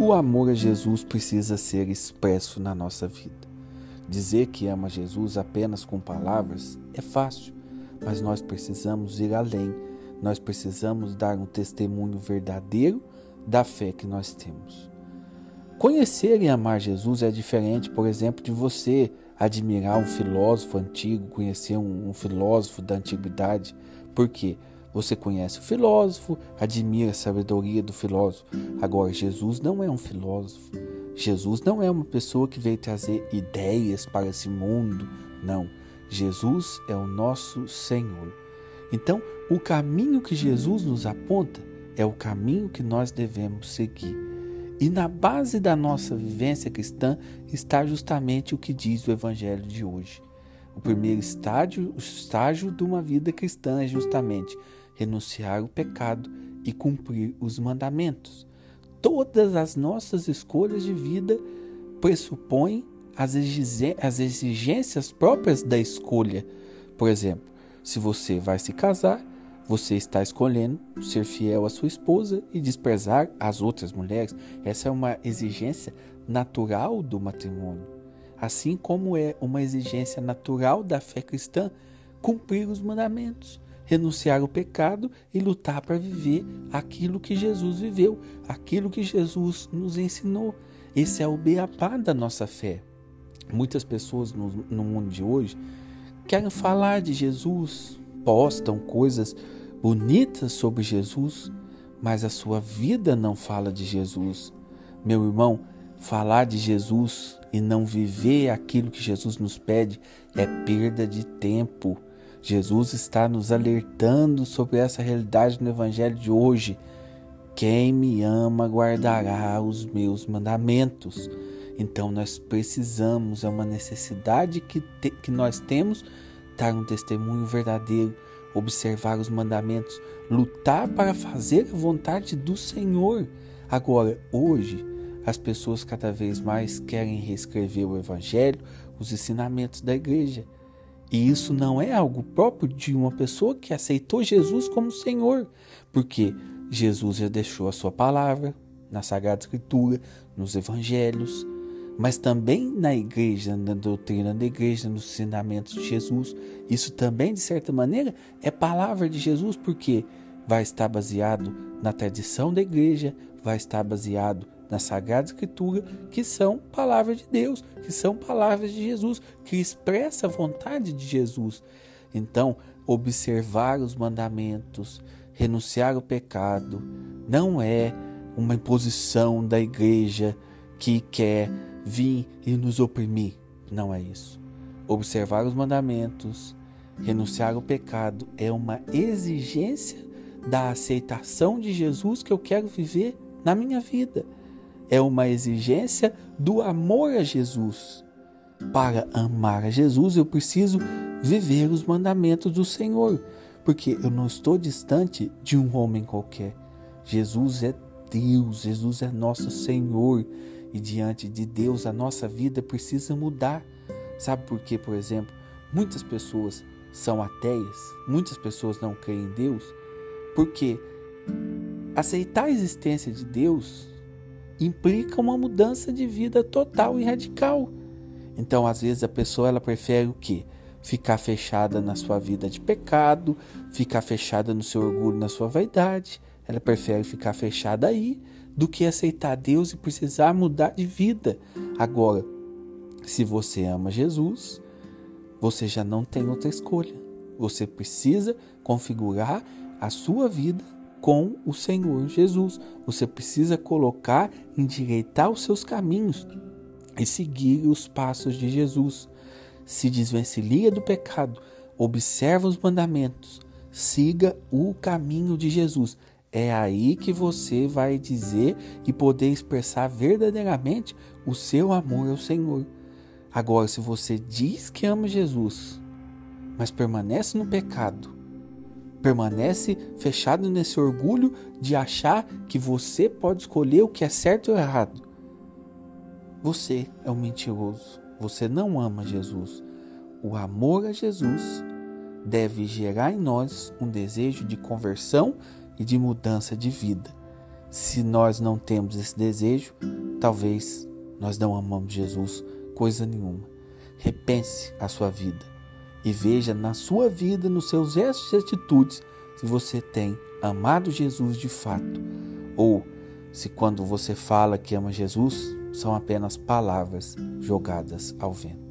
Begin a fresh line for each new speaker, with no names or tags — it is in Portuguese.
O amor a Jesus precisa ser expresso na nossa vida. Dizer que ama Jesus apenas com palavras é fácil, mas nós precisamos ir além. Nós precisamos dar um testemunho verdadeiro da fé que nós temos. Conhecer e amar Jesus é diferente, por exemplo, de você admirar um filósofo antigo, conhecer um, um filósofo da antiguidade. Por quê? Você conhece o filósofo, admira a sabedoria do filósofo. Agora, Jesus não é um filósofo. Jesus não é uma pessoa que veio trazer ideias para esse mundo. Não. Jesus é o nosso Senhor. Então, o caminho que Jesus nos aponta é o caminho que nós devemos seguir. E na base da nossa vivência cristã está justamente o que diz o Evangelho de hoje. O primeiro estágio, o estágio de uma vida cristã é justamente renunciar o pecado e cumprir os mandamentos. Todas as nossas escolhas de vida pressupõem as exigências próprias da escolha. Por exemplo, se você vai se casar, você está escolhendo ser fiel à sua esposa e desprezar as outras mulheres. Essa é uma exigência natural do matrimônio. Assim como é uma exigência natural da fé cristã cumprir os mandamentos renunciar ao pecado e lutar para viver aquilo que Jesus viveu, aquilo que Jesus nos ensinou. Esse é o beabá da nossa fé. Muitas pessoas no, no mundo de hoje querem falar de Jesus, postam coisas bonitas sobre Jesus, mas a sua vida não fala de Jesus. Meu irmão, falar de Jesus e não viver aquilo que Jesus nos pede é perda de tempo Jesus está nos alertando sobre essa realidade no Evangelho de hoje. Quem me ama guardará os meus mandamentos. Então nós precisamos, é uma necessidade que, te, que nós temos, dar um testemunho verdadeiro, observar os mandamentos, lutar para fazer a vontade do Senhor. Agora, hoje, as pessoas cada vez mais querem reescrever o Evangelho, os ensinamentos da igreja. E isso não é algo próprio de uma pessoa que aceitou Jesus como Senhor, porque Jesus já deixou a sua palavra na Sagrada Escritura, nos Evangelhos, mas também na igreja, na doutrina da igreja, nos ensinamentos de Jesus. Isso também, de certa maneira, é palavra de Jesus, porque vai estar baseado na tradição da igreja, vai estar baseado na Sagrada Escritura, que são palavras de Deus, que são palavras de Jesus, que expressa a vontade de Jesus. Então, observar os mandamentos, renunciar ao pecado, não é uma imposição da igreja que quer vir e nos oprimir. Não é isso. Observar os mandamentos, renunciar ao pecado é uma exigência da aceitação de Jesus que eu quero viver na minha vida é uma exigência do amor a Jesus. Para amar a Jesus, eu preciso viver os mandamentos do Senhor, porque eu não estou distante de um homem qualquer. Jesus é Deus, Jesus é nosso Senhor, e diante de Deus a nossa vida precisa mudar. Sabe por quê, por exemplo? Muitas pessoas são ateias, muitas pessoas não creem em Deus, porque aceitar a existência de Deus implica uma mudança de vida total e radical. Então, às vezes a pessoa ela prefere o quê? Ficar fechada na sua vida de pecado, ficar fechada no seu orgulho, na sua vaidade. Ela prefere ficar fechada aí do que aceitar Deus e precisar mudar de vida. Agora, se você ama Jesus, você já não tem outra escolha. Você precisa configurar a sua vida com o Senhor Jesus. Você precisa colocar, endireitar os seus caminhos e seguir os passos de Jesus. Se desvencilha do pecado, observa os mandamentos, siga o caminho de Jesus. É aí que você vai dizer e poder expressar verdadeiramente o seu amor ao Senhor. Agora, se você diz que ama Jesus, mas permanece no pecado, permanece fechado nesse orgulho de achar que você pode escolher o que é certo ou errado. Você é um mentiroso. Você não ama Jesus. O amor a Jesus deve gerar em nós um desejo de conversão e de mudança de vida. Se nós não temos esse desejo, talvez nós não amamos Jesus coisa nenhuma. Repense a sua vida e veja na sua vida, nos seus gestos e atitudes, se você tem amado Jesus de fato ou se quando você fala que ama Jesus são apenas palavras jogadas ao vento.